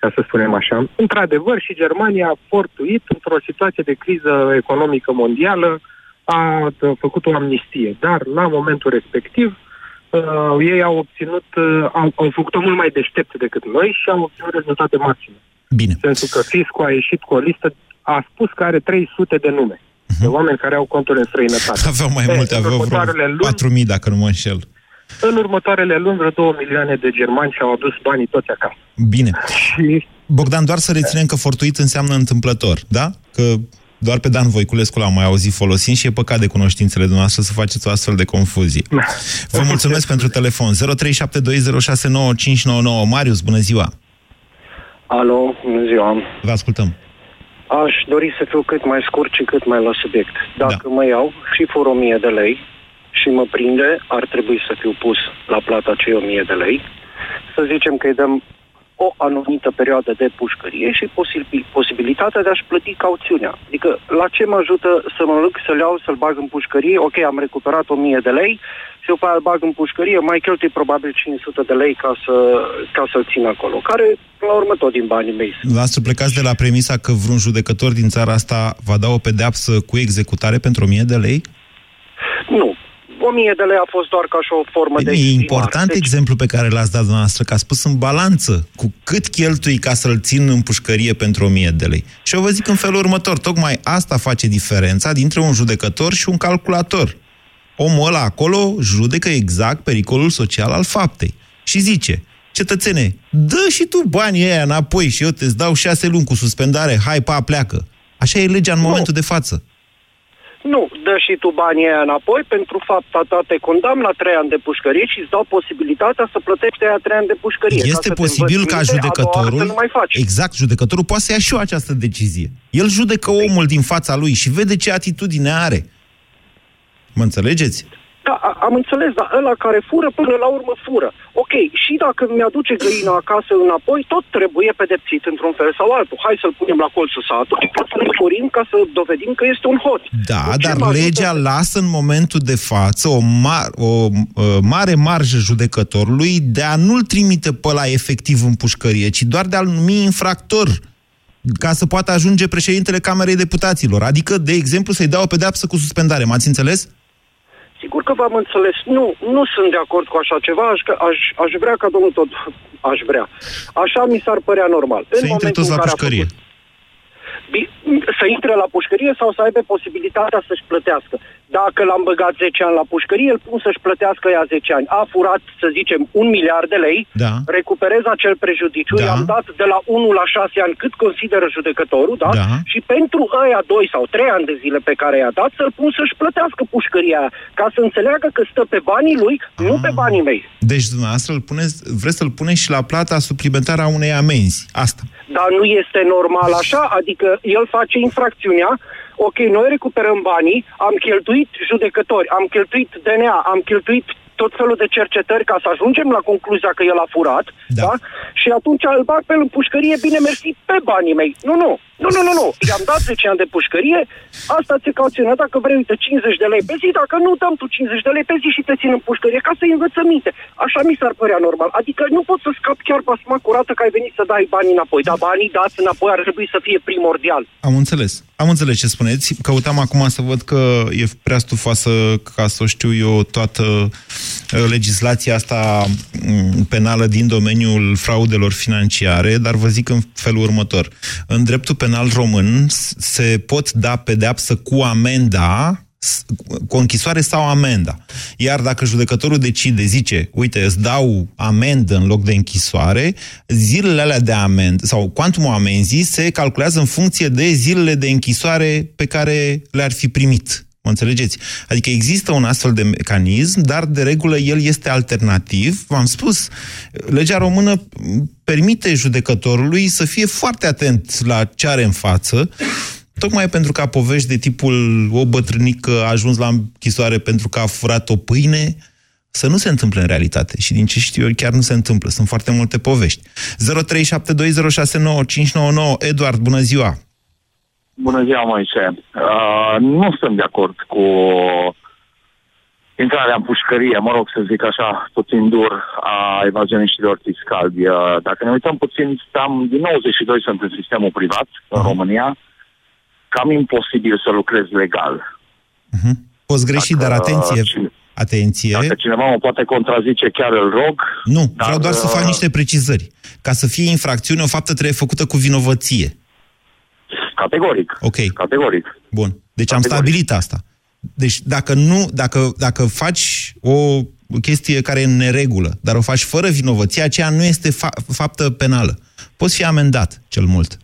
Speaker 12: ca să spunem așa. Într-adevăr, și Germania a fortuit într-o situație de criză economică mondială, a uh, făcut o amnistie, dar la momentul respectiv uh, ei au obținut, uh, au, au făcut-o mult mai deștept decât noi și au obținut rezultate maxime.
Speaker 3: Bine.
Speaker 12: În sensul că fiscul a ieșit cu o listă, a spus că are 300 de nume. De oameni care au conturi în străinătate.
Speaker 3: Aveau mai
Speaker 12: E,
Speaker 3: multe,
Speaker 12: în
Speaker 3: aveau
Speaker 12: următoarele
Speaker 3: vreo
Speaker 12: luni,
Speaker 3: 4.000 dacă nu mă înșel.
Speaker 12: În următoarele luni, vreo 2 milioane de germani și-au adus banii toți acasă.
Speaker 3: Bine.
Speaker 12: Și
Speaker 3: Bogdan, doar să reținem că fortuit înseamnă întâmplător, da? Că doar pe Dan Voiculescu l-am mai auzit folosind și e păcat de cunoștințele dumneavoastră să faceți o astfel de confuzie. Vă mulțumesc pentru telefon. 0372069599. Marius, bună ziua!
Speaker 13: Alo, bună ziua.
Speaker 3: Vă ascultăm.
Speaker 13: Aș dori să fiu cât mai scurt și cât mai la subiect. Dacă da. mă iau și fur 1000 de lei și mă prinde, ar trebui să fiu pus la plata cei 1000 de lei. Să zicem că îi dăm o anumită perioadă de pușcărie și posibil, posibilitatea de a-și plăti cauțiunea. Adică, la ce mă ajută să mă duc, să-l iau, să-l bag în pușcărie? Ok, am recuperat 1000 de lei și după aia îl bag în pușcărie, mai cheltui probabil 500 de lei ca, să, ca să-l țin acolo, care, la urmă, tot din banii mei.
Speaker 3: Dumneavoastră plecați de la premisa că vreun judecător din țara asta va da o pedeapsă cu executare pentru 1000 de lei?
Speaker 13: Nu. 1000 de lei a fost doar ca și o formă de
Speaker 3: E
Speaker 13: exprimare.
Speaker 3: important
Speaker 13: Deci,
Speaker 3: exemplu pe care l-ați dat dumneavoastră, că a spus în balanță cu cât cheltui ca să-l țin în pușcărie pentru 1000 de lei. Și eu vă zic în felul următor, tocmai asta face diferența dintre un judecător și un calculator. Omul ăla acolo judecă exact pericolul social al faptei. Și zice, cetățene, dă și tu banii ăia înapoi și eu te dau șase luni cu suspendare, hai, pa, pleacă. Așa e legea în momentul de față.
Speaker 13: Nu, dă și tu banii aia înapoi, pentru fapta ta te condamn la 3 ani de pușcărie și îți dau posibilitatea să plătești aia 3 ani de pușcărie. Ca
Speaker 3: Este
Speaker 13: să te
Speaker 3: posibil
Speaker 13: învăț
Speaker 3: ca
Speaker 13: minte, a doua
Speaker 3: judecătorul,
Speaker 13: oară să nu mai faci.
Speaker 3: exact, judecătorul poate să ia și eu această decizie. El judecă omul din fața lui și vede ce atitudine are. Mă înțelegeți?
Speaker 13: Da, a- am înțeles, dar ăla care fură, până la urmă fură. Ok, și dacă mi-aduce găina acasă înapoi, tot trebuie pedepsit într-un fel sau altul. Hai să-l punem la colțul satului, pot să-l furim ca să dovedim că este un hoț.
Speaker 3: Da,
Speaker 13: Ce
Speaker 3: dar
Speaker 13: mă ajută
Speaker 3: legea lasă în momentul de față o, mar- o uh, mare marjă judecătorului de a nu-l trimite pe la efectiv în pușcărie, ci doar de a-l numi infractor ca să poată ajunge președintele Camerei Deputaților. Adică, de exemplu, să-i dea o pedeapsă cu suspendare. M-ați înțeles?
Speaker 13: Sigur că v-am înțeles. Nu, nu sunt de acord cu așa ceva. Aș, aș, aș vrea ca domnul tot... Aș vrea. Așa mi s-ar părea normal.
Speaker 3: Să intre toți la pușcărie.
Speaker 13: Bi- să intre la pușcărie sau să aibă posibilitatea să-și plătească. Dacă l-am băgat 10 ani la pușcărie, îl pun să-și plătească ea 10 ani. A furat, să zicem, un miliard de lei,
Speaker 3: Da.
Speaker 13: recuperez acel prejudiciu,
Speaker 3: Da.
Speaker 13: i-am dat de la 1 la 6 ani cât consideră judecătorul, da?
Speaker 3: Da.
Speaker 13: Și pentru ăia 2 sau 3 ani de zile pe care i-a dat, să-l pun să-și plătească pușcăria aia, ca să înțeleagă că stă pe banii lui, nu pe banii mei.
Speaker 3: Deci dumneavoastră îl puneți, vreți să-l puneți și la plata suplimentară a unei amenzi. Asta.
Speaker 13: Dar nu este normal așa, adică el face infracțiunea, ok, noi recuperăm banii, am cheltuit judecători, am cheltuit DNA, am cheltuit tot felul de cercetări ca să ajungem la concluzia că el a furat, da? da? Și atunci îl bag pe el în pușcărie, bine mersi, pe banii mei. Nu, nu, nu, nu, nu, nu. I-am dat 10 ani de pușcărie, asta ți cauțiune, dacă vrei, uite, 50 de lei pe zi, dacă nu, dăm tu 50 de lei pe zi și te țin în pușcărie, ca să-i învățăm minte. Așa mi s-ar părea normal. Adică nu pot să scap chiar pasma curată că ai venit să dai banii înapoi, dar banii dați înapoi ar trebui să fie primordial.
Speaker 3: Am înțeles. Am înțeles ce spuneți. Căutam acum să văd că e prea stufoasă ca să o știu eu toată uh, legislația asta mm, penală din domeniul fraudelor financiare, dar vă zic în felul următor. În dreptul penal român s- se pot da pedeapsă cu amenda s- cu închisoare sau amenda. Iar dacă judecătorul decide, zice, uite, îți dau amendă în loc de închisoare, zilele alea de amendă, sau cuantumul amenzii se calculează în funcție de zilele de închisoare pe care le-ar fi primit. Mă înțelegeți? Adică există un astfel de mecanism, dar de regulă el este alternativ. V-am spus, legea română permite judecătorului să fie foarte atent la ce are în față, Tocmai pentru ca povești de tipul o bătrânică a ajuns la închisoare pentru că a furat o pâine, să nu se întâmple în realitate. Și din ce știu eu, chiar nu se întâmplă. Sunt foarte multe povești. 0372069599 Eduard, bună ziua!
Speaker 14: Bună ziua, Moise. Uh, nu sunt de acord cu intrarea în pușcărie, mă rog să zic așa, puțin dur, a evazioniștilor fiscali. Uh, dacă ne uităm puțin, am, din 92 sunt în sistemul privat în România, cam imposibil să lucrez legal.
Speaker 3: Poți greși, dar atenție, atenție.
Speaker 14: Dacă cineva mă poate contrazice, chiar îl rog.
Speaker 3: Nu,
Speaker 14: dar,
Speaker 3: vreau doar să fac
Speaker 14: uh,
Speaker 3: niște precizări. Ca să fie infracțiune, o faptă trebuie făcută cu vinovăție.
Speaker 14: Categoric.
Speaker 3: Ok.
Speaker 14: Categoric.
Speaker 3: Bun. Deci am stabilit asta. Deci dacă nu, dacă, dacă faci o chestie care e în neregulă, dar o faci fără vinovăție, aceea nu este fa- faptă penală. Poți fi amendat, cel mult.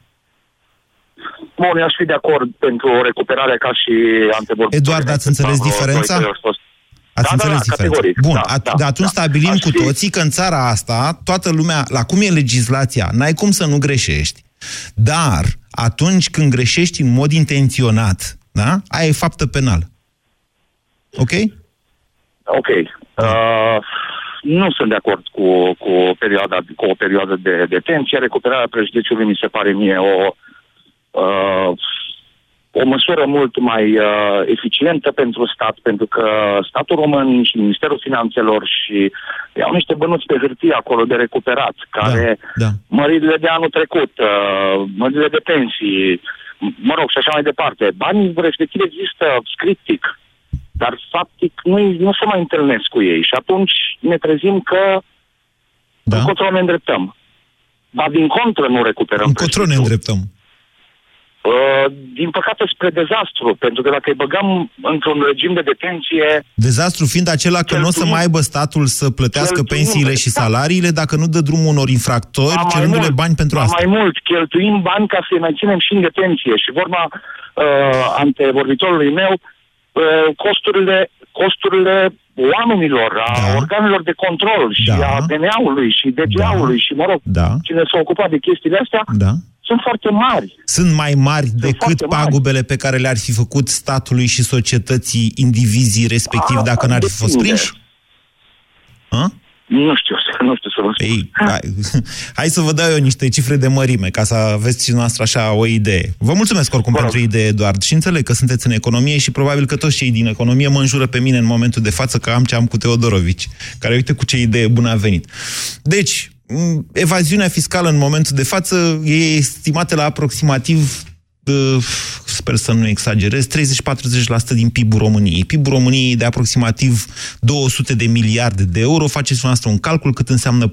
Speaker 14: Bun, eu aș fi de acord pentru o recuperare ca și antevorbitor.
Speaker 3: Eduard, ați înțeles diferența? Ați
Speaker 14: Da,
Speaker 3: înțeles
Speaker 14: da, da,
Speaker 3: diferența?
Speaker 14: categoric.
Speaker 3: Bun,
Speaker 14: Da,
Speaker 3: at-
Speaker 14: da,
Speaker 3: de atunci
Speaker 14: da.
Speaker 3: stabilim
Speaker 14: Aș
Speaker 3: cu
Speaker 14: fi-
Speaker 3: toții că în țara asta, toată lumea, la cum e legislația, n-ai cum să nu greșești, dar atunci când greșești în mod intenționat, da? Aia e faptă penală. Ok?
Speaker 14: Ok. Uh, nu sunt de acord cu, cu, o, perioadă, cu o perioadă de detenție. Recuperarea prejudiciului mi se pare mie o, uh, o măsură mult mai uh, eficientă pentru stat, pentru că statul român și Ministerul Finanțelor și au niște bănuți pe hârtie acolo de recuperat, care
Speaker 3: da.
Speaker 14: măririle de anul trecut, uh, măririle de pensii, m- mă rog, și așa mai departe. Banii respectiv există scriptic, dar faptic nu, nu se mai întâlnesc cu ei și atunci ne trezim că da. încotro ne îndreptăm. Dar din contră nu recuperăm.
Speaker 3: Încotro ne îndreptăm.
Speaker 14: Uh, din păcate spre dezastru, pentru că dacă îi băgăm într-un regim de detenție,
Speaker 3: Dezastru fiind acela că nu o să mai aibă statul să plătească
Speaker 14: Cheltuim,
Speaker 3: pensiile și
Speaker 14: da.
Speaker 3: salariile dacă nu dă drumul unor infractori,
Speaker 14: Ba mai
Speaker 3: cerându-le
Speaker 14: mult,
Speaker 3: bani pentru
Speaker 14: ba
Speaker 3: asta.
Speaker 14: mai mult, cheltuim bani ca să-i menținem și în detenție. Și vorba uh, antevorbitorului meu, uh, costurile, costurile oamenilor, a da. organelor de control și
Speaker 3: Da.
Speaker 14: a DNA-ului și DGA-ului și, mă rog,
Speaker 3: Da.
Speaker 14: cine s-a ocupat de chestiile astea,
Speaker 3: Da.
Speaker 14: Sunt foarte mari.
Speaker 3: Sunt mai mari decât
Speaker 14: foarte mari.
Speaker 3: pagubele pe care le-ar fi făcut statului și societății indivizii respectiv dacă n-ar fi fost
Speaker 14: depinde.
Speaker 3: prinși? A?
Speaker 14: Nu știu, nu știu să vă spun.
Speaker 3: Ei, hai, [laughs] hai să vă dau eu niște cifre de mărime, ca să aveți și noastră așa o idee. Vă mulțumesc oricum pentru idee, Eduard, și înțeleg că sunteți în economie și probabil că toți cei din economie mă înjură pe mine în momentul de față că am ce am cu Teodorovici, care uite cu ce idee bună a venit. Deci, m, evaziunea fiscală în momentul de față e estimată la aproximativ uh, sper să nu exagerez, 30-40% din PIB-ul României. PIB-ul României e de aproximativ 200 de miliarde de euro. Faceți noastră un calcul cât înseamnă 40%,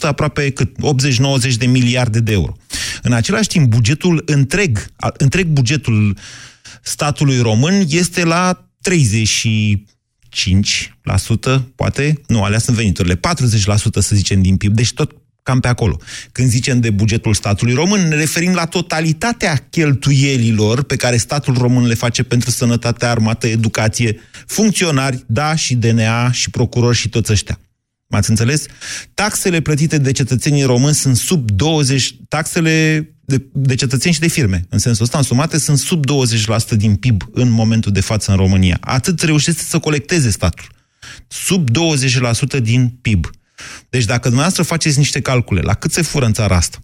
Speaker 3: aproape cât 80-90 de miliarde de euro. În același timp, bugetul întreg, a- întreg bugetul statului român este la 35%, poate, nu, alea sunt veniturile, 40% să zicem din PIB, deci tot cam pe acolo. Când zicem de bugetul statului român, ne referim la totalitatea cheltuielilor pe care statul român le face pentru sănătate, armată, educație, funcționari, da, și DNA, și procurori și toți ăștia. M-ați înțeles? Taxele plătite de cetățenii români sunt sub 20... Taxele de, de cetățeni și de firme, în sensul ăsta, însumate, sunt sub 20% din PIB în momentul de față în România. Atât reușește să colecteze statul. Sub 20% din PIB. Deci dacă dumneavoastră faceți niște calcule, la cât se fură în țara asta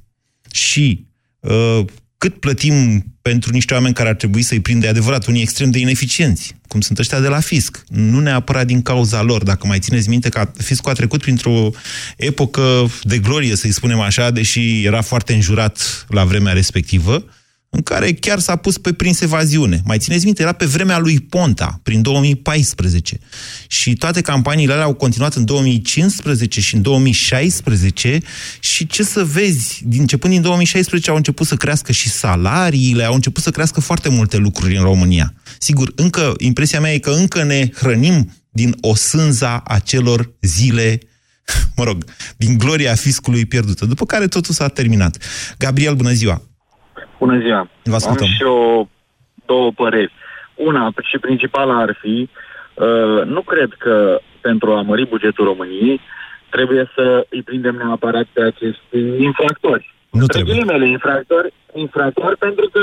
Speaker 3: și uh, cât plătim pentru niște oameni care ar trebui să-i prinde adevărat, unii extrem de ineficienți, cum sunt ăștia de la fisc, nu neapărat din cauza lor. Dacă mai țineți minte că fiscul a trecut printr-o epocă de glorie, să-i spunem așa, deși era foarte înjurat la vremea respectivă, în care chiar s-a pus pe prins evaziune. Mai țineți minte, era pe vremea lui Ponta, prin 2014. Și toate campaniile alea au continuat în 2015 și în 2016 și ce să vezi, din începând din 2016 au început să crească și salariile, au început să crească foarte multe lucruri în România. Sigur, încă, impresia mea e că încă ne hrănim din o sânza acelor zile [laughs] mă rog, din gloria fiscului pierdută, după care totul s-a terminat. Gabriel, bună ziua!
Speaker 15: Bună ziua!
Speaker 3: Vă ascultăm.
Speaker 15: Am și eu două păreri. Una și principala ar fi, uh, nu cred că pentru a mări bugetul României trebuie să îi prindem neapărat pe acești infractori.
Speaker 3: Nu trebuie.
Speaker 15: Ghilimele, infractori, infractori pentru că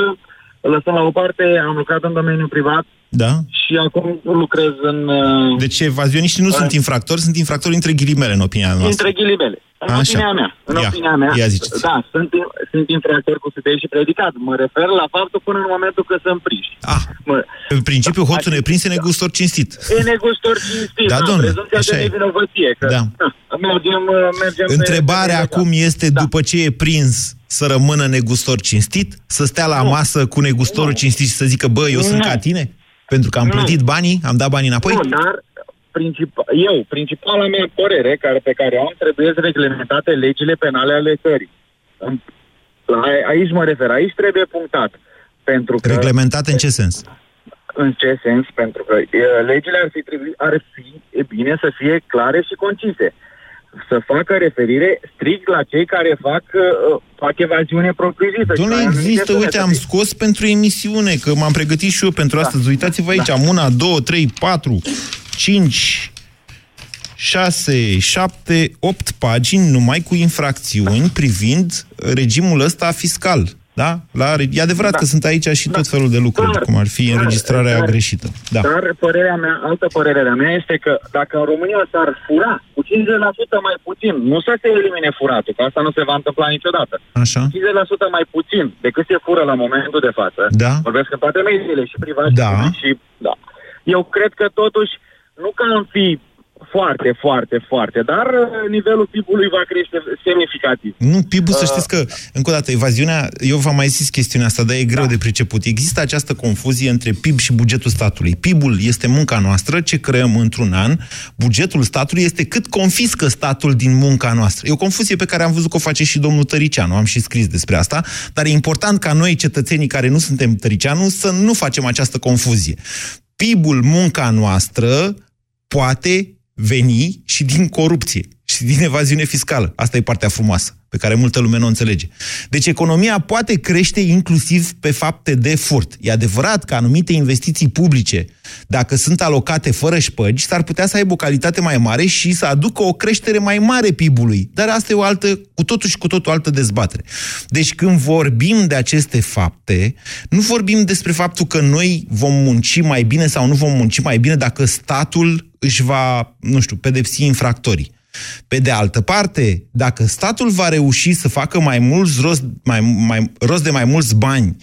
Speaker 15: lăsăm la o parte, am lucrat în domeniul privat
Speaker 3: Da?
Speaker 15: și acum lucrez în... uh,
Speaker 3: Deci evazioniștii nu sunt infractori, sunt infractori între ghilimele, în opinia noastră.
Speaker 15: Între ghilimele. În
Speaker 3: Așa.
Speaker 15: opinia mea. În
Speaker 3: Ia,
Speaker 15: opinia mea.
Speaker 3: ia ziceți.
Speaker 15: Da, sunt, sunt infractori cu sudei și predicat. Mă refer la faptul până în momentul că sunt prinși.
Speaker 3: Ah,
Speaker 15: mă,
Speaker 3: În principiu, hoțul neprins e negustor cinstit.
Speaker 15: e negustor cinstit.
Speaker 3: Da,
Speaker 15: da,
Speaker 3: domnule,
Speaker 15: prezumția
Speaker 3: așa
Speaker 15: de
Speaker 3: e.
Speaker 15: nevinovăție. Că,
Speaker 3: Da.
Speaker 15: na, mergem, uh, mergem pe-
Speaker 3: Întrebarea
Speaker 15: pe-
Speaker 3: acum este, după ce e prins, să rămână negustor cinstit? Să stea la masă cu negustorul cinstit și să zică, bă, eu sunt
Speaker 15: Nu.
Speaker 3: ca tine? Pentru că am
Speaker 15: Nu.
Speaker 3: plătit banii, am dat banii înapoi?
Speaker 15: Nu, dar princip- eu, principala mea părere care, pe care o am, trebuie să reglementate legile penale ale țării. În- la- Aici mă refer, aici trebuie punctat. Pentru că,
Speaker 3: Reglementate în ce sens?
Speaker 15: În ce sens? Pentru că e, legile ar fi, trebui, ar fi e bine să fie clare și concise. Să facă referire strict la cei care fac, uh, fac evaziune propriu-zisă. și
Speaker 3: Domnule,
Speaker 15: la anumite
Speaker 3: există,
Speaker 15: sume
Speaker 3: uite,
Speaker 15: să
Speaker 3: am
Speaker 15: fie-
Speaker 3: scos pentru emisiune, că m-am pregătit și eu pentru astăzi. Uitați-vă aici, am una, două, trei, patru, cinci, șase, șapte, opt pagini numai cu infracțiuni privind regimul ăsta fiscal. Da? La, e adevărat
Speaker 15: Da.
Speaker 3: că sunt aici și tot felul de lucruri,
Speaker 15: Dar-
Speaker 3: cum ar fi
Speaker 15: dar-
Speaker 3: înregistrarea
Speaker 15: dar-
Speaker 3: greșită. Da.
Speaker 15: Dar părerea mea, altă părere a mea este că dacă în România s-ar fura cu 50% mai puțin, nu să se elimine furatul, că asta nu se va întâmpla niciodată.
Speaker 3: Așa.
Speaker 15: 50% mai puțin decât se fură la momentul de față.
Speaker 3: Da.
Speaker 15: Vorbesc în toate mediile și privat
Speaker 3: Da.
Speaker 15: și public și da. Eu cred că totuși nu că am fi foarte, foarte, foarte, dar uh, nivelul PIB-ului va crește semnificativ.
Speaker 3: Nu, PIB-ul, să
Speaker 15: Uh,
Speaker 3: știți că, încă o dată, evaziunea, eu v-am mai zis chestiunea asta, dar e greu de priceput. Există această confuzie între PIB și bugetul statului. PIB-ul este munca noastră, ce creăm într-un an, bugetul statului este cât confiscă statul din munca noastră. E o confuzie pe care am văzut că o face și domnul Tăricianu, am și scris despre asta, dar e important ca noi, cetățenii care nu suntem Tăricianu, să nu facem această confuzie. PIB-ul, munca noastră, poate veni și din corupție și din evaziune fiscală. Asta e partea frumoasă, pe care multă lume nu o înțelege. Deci economia poate crește inclusiv pe fapte de furt. E adevărat că anumite investiții publice, dacă sunt alocate fără șpăgi, s-ar putea să aibă o calitate mai mare și să aducă o creștere mai mare PIB-ului. Dar asta e o altă, cu totul și cu totul altă dezbatere. Deci când vorbim de aceste fapte, nu vorbim despre faptul că noi vom munci mai bine sau nu vom munci mai bine dacă statul își va, nu știu, pedepsi infractorii. Pe de altă parte, dacă statul va reuși să facă mai mulți rost, mai, mai, rost de mai mulți bani,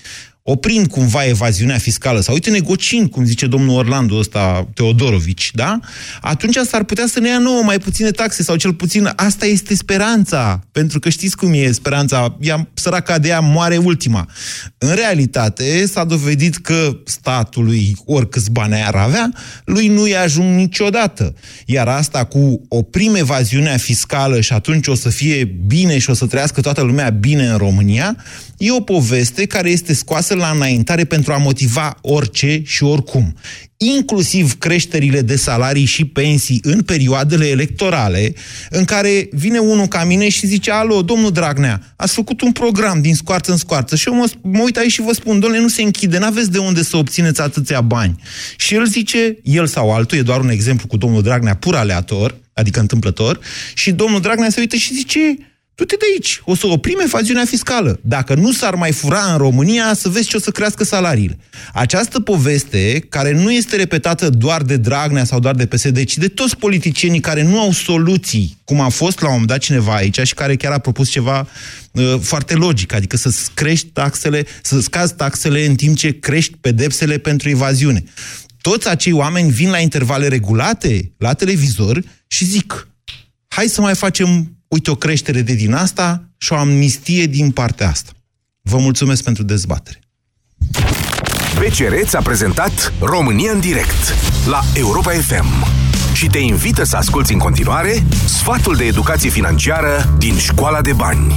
Speaker 3: oprind cumva evaziunea fiscală sau, uite, negociind, cum zice domnul Orlando ăsta, Teodorovici, da? Atunci s-ar putea să ne ia nouă mai puține taxe sau cel puțin asta este speranța. Pentru că știți cum e speranța, ea, săraca de ea moare ultima. În realitate s-a dovedit că statului, oricâți bani ar avea, lui nu-i ajung niciodată. Iar asta cu oprim evaziunea fiscală și atunci o să fie bine și o să trăiască toată lumea bine în România, e o poveste care este scoasă astfel la înaintare pentru a motiva orice și oricum inclusiv creșterile de salarii și pensii în perioadele electorale, în care vine unul ca mine și zice, alo, domnul Dragnea, ați făcut un program din scoarță în scoarță și eu mă, mă uit aici și vă spun, domnule, nu se închide, n-aveți de unde să obțineți atâția bani. Și el zice, el sau altul, e doar un exemplu cu domnul Dragnea pur aleator, adică întâmplător, și domnul Dragnea se uită și zice, du-te de aici, o să oprim evaziunea fiscală. Dacă nu s-ar mai fura în România, să vezi ce o să crească salariile. Această poveste, care nu este repetată doar de Dragnea sau doar de PSD, ci de toți politicienii care nu au soluții, cum a fost la un moment dat cineva aici și care chiar a propus ceva uh, foarte logic, adică să crești taxele, să scazi taxele în timp ce crești pedepsele pentru evaziune. Toți acei oameni vin la intervale regulate la televizor și zic, hai să mai facem uite, o creștere de din asta și o amnistie din partea asta. Vă mulțumesc pentru dezbatere.
Speaker 5: BCR ți-a prezentat România în direct la Europa FM și te invită să asculti în continuare sfatul de educație financiară din Școala de Bani.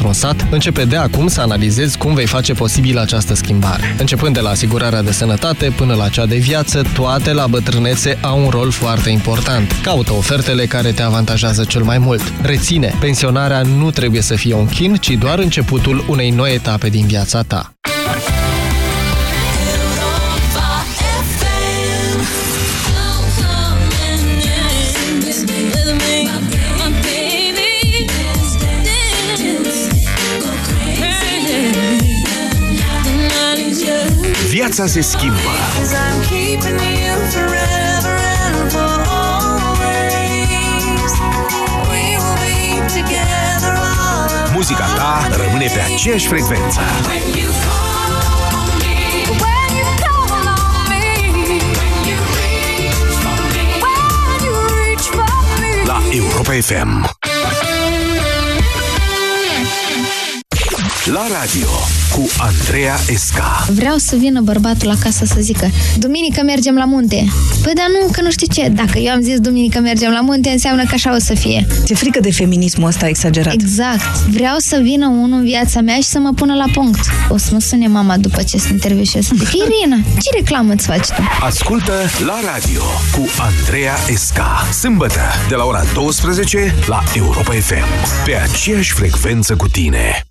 Speaker 16: într-un sat, începe de acum să analizezi cum vei face posibil această schimbare. Începând de la asigurarea de sănătate până la cea de viață, toate la bătrânețe au un rol foarte important. Caută ofertele care te avantajează cel mai mult. Reține, pensionarea nu trebuie să fie un chin, ci doar începutul unei noi etape din viața ta.
Speaker 5: Viața se schimbă. Muzica ta rămâne pe aceeași frecvență. La Europa FM. La radio cu Andreea Esca.
Speaker 17: Vreau să vină bărbatul acasă să zică Duminică mergem la munte. Păi dar nu, că nu știu ce. Dacă eu am zis duminică mergem la munte, înseamnă că așa o să fie.
Speaker 18: Ce frică de feminismul ăsta exagerat.
Speaker 17: Exact. Vreau să vină unul în viața mea și să mă pună la punct. O să mă sune mama după ce se interviu și să zic Irina, ce reclamă îți faci tu?
Speaker 5: Ascultă la radio cu Andreea Esca. Sâmbătă de la ora 12 la Europa FM. Pe aceeași frecvență cu tine.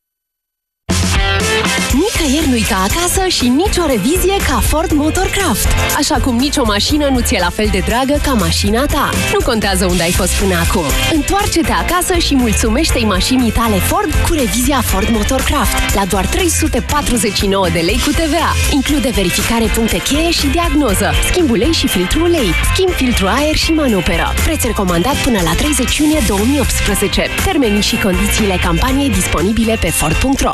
Speaker 19: Nicăieri nu-i ca acasă și nicio revizie ca Ford Motorcraft. Așa cum nicio mașină nu ți-e la fel de dragă ca mașina ta. Nu contează unde ai fost până acum. Întoarce-te acasă și mulțumește-i mașinii tale Ford cu revizia Ford Motorcraft la doar 349 de lei cu TVA. Include verificare puncte cheie și diagnoză, schimb ulei și filtru ulei, schimb filtru aer și manoperă. Preț recomandat până la 30 iunie 2018. Termenii și condițiile campaniei disponibile pe Ford.ro.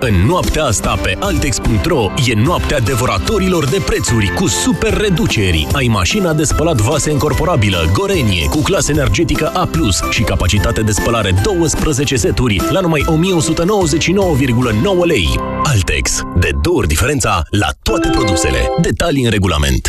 Speaker 6: În noaptea asta pe Altex.ro e noaptea devoratorilor de prețuri cu super reduceri. Ai mașina de spălat vase încorporabilă Gorenie cu clasă energetică A+, și capacitate de spălare 12 seturi la numai 1199,9 lei. Altex. De două ori diferența la toate produsele. Detalii în regulament.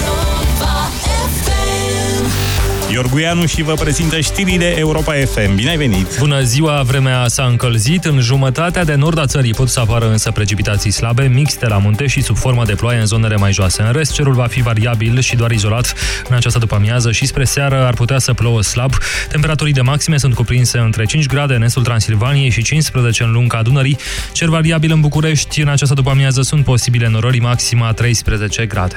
Speaker 20: Iorguianu și vă prezintă știrile Europa FM. Bine ai venit!
Speaker 21: Bună ziua! Vremea s-a încălzit. În jumătatea de nord a țării pot să apară însă precipitații slabe, mixte la munte și sub formă de ploaie în zonele mai joase. În rest, cerul va fi variabil și doar izolat în această după-amiază și spre seară ar putea să plouă slab. Temperaturii de maxime sunt cuprinse între 5 grade în estul Transilvaniei și 15 în lunga Dunării. Cer variabil în București. În această după-amiază sunt posibile norări maxima 13 grade.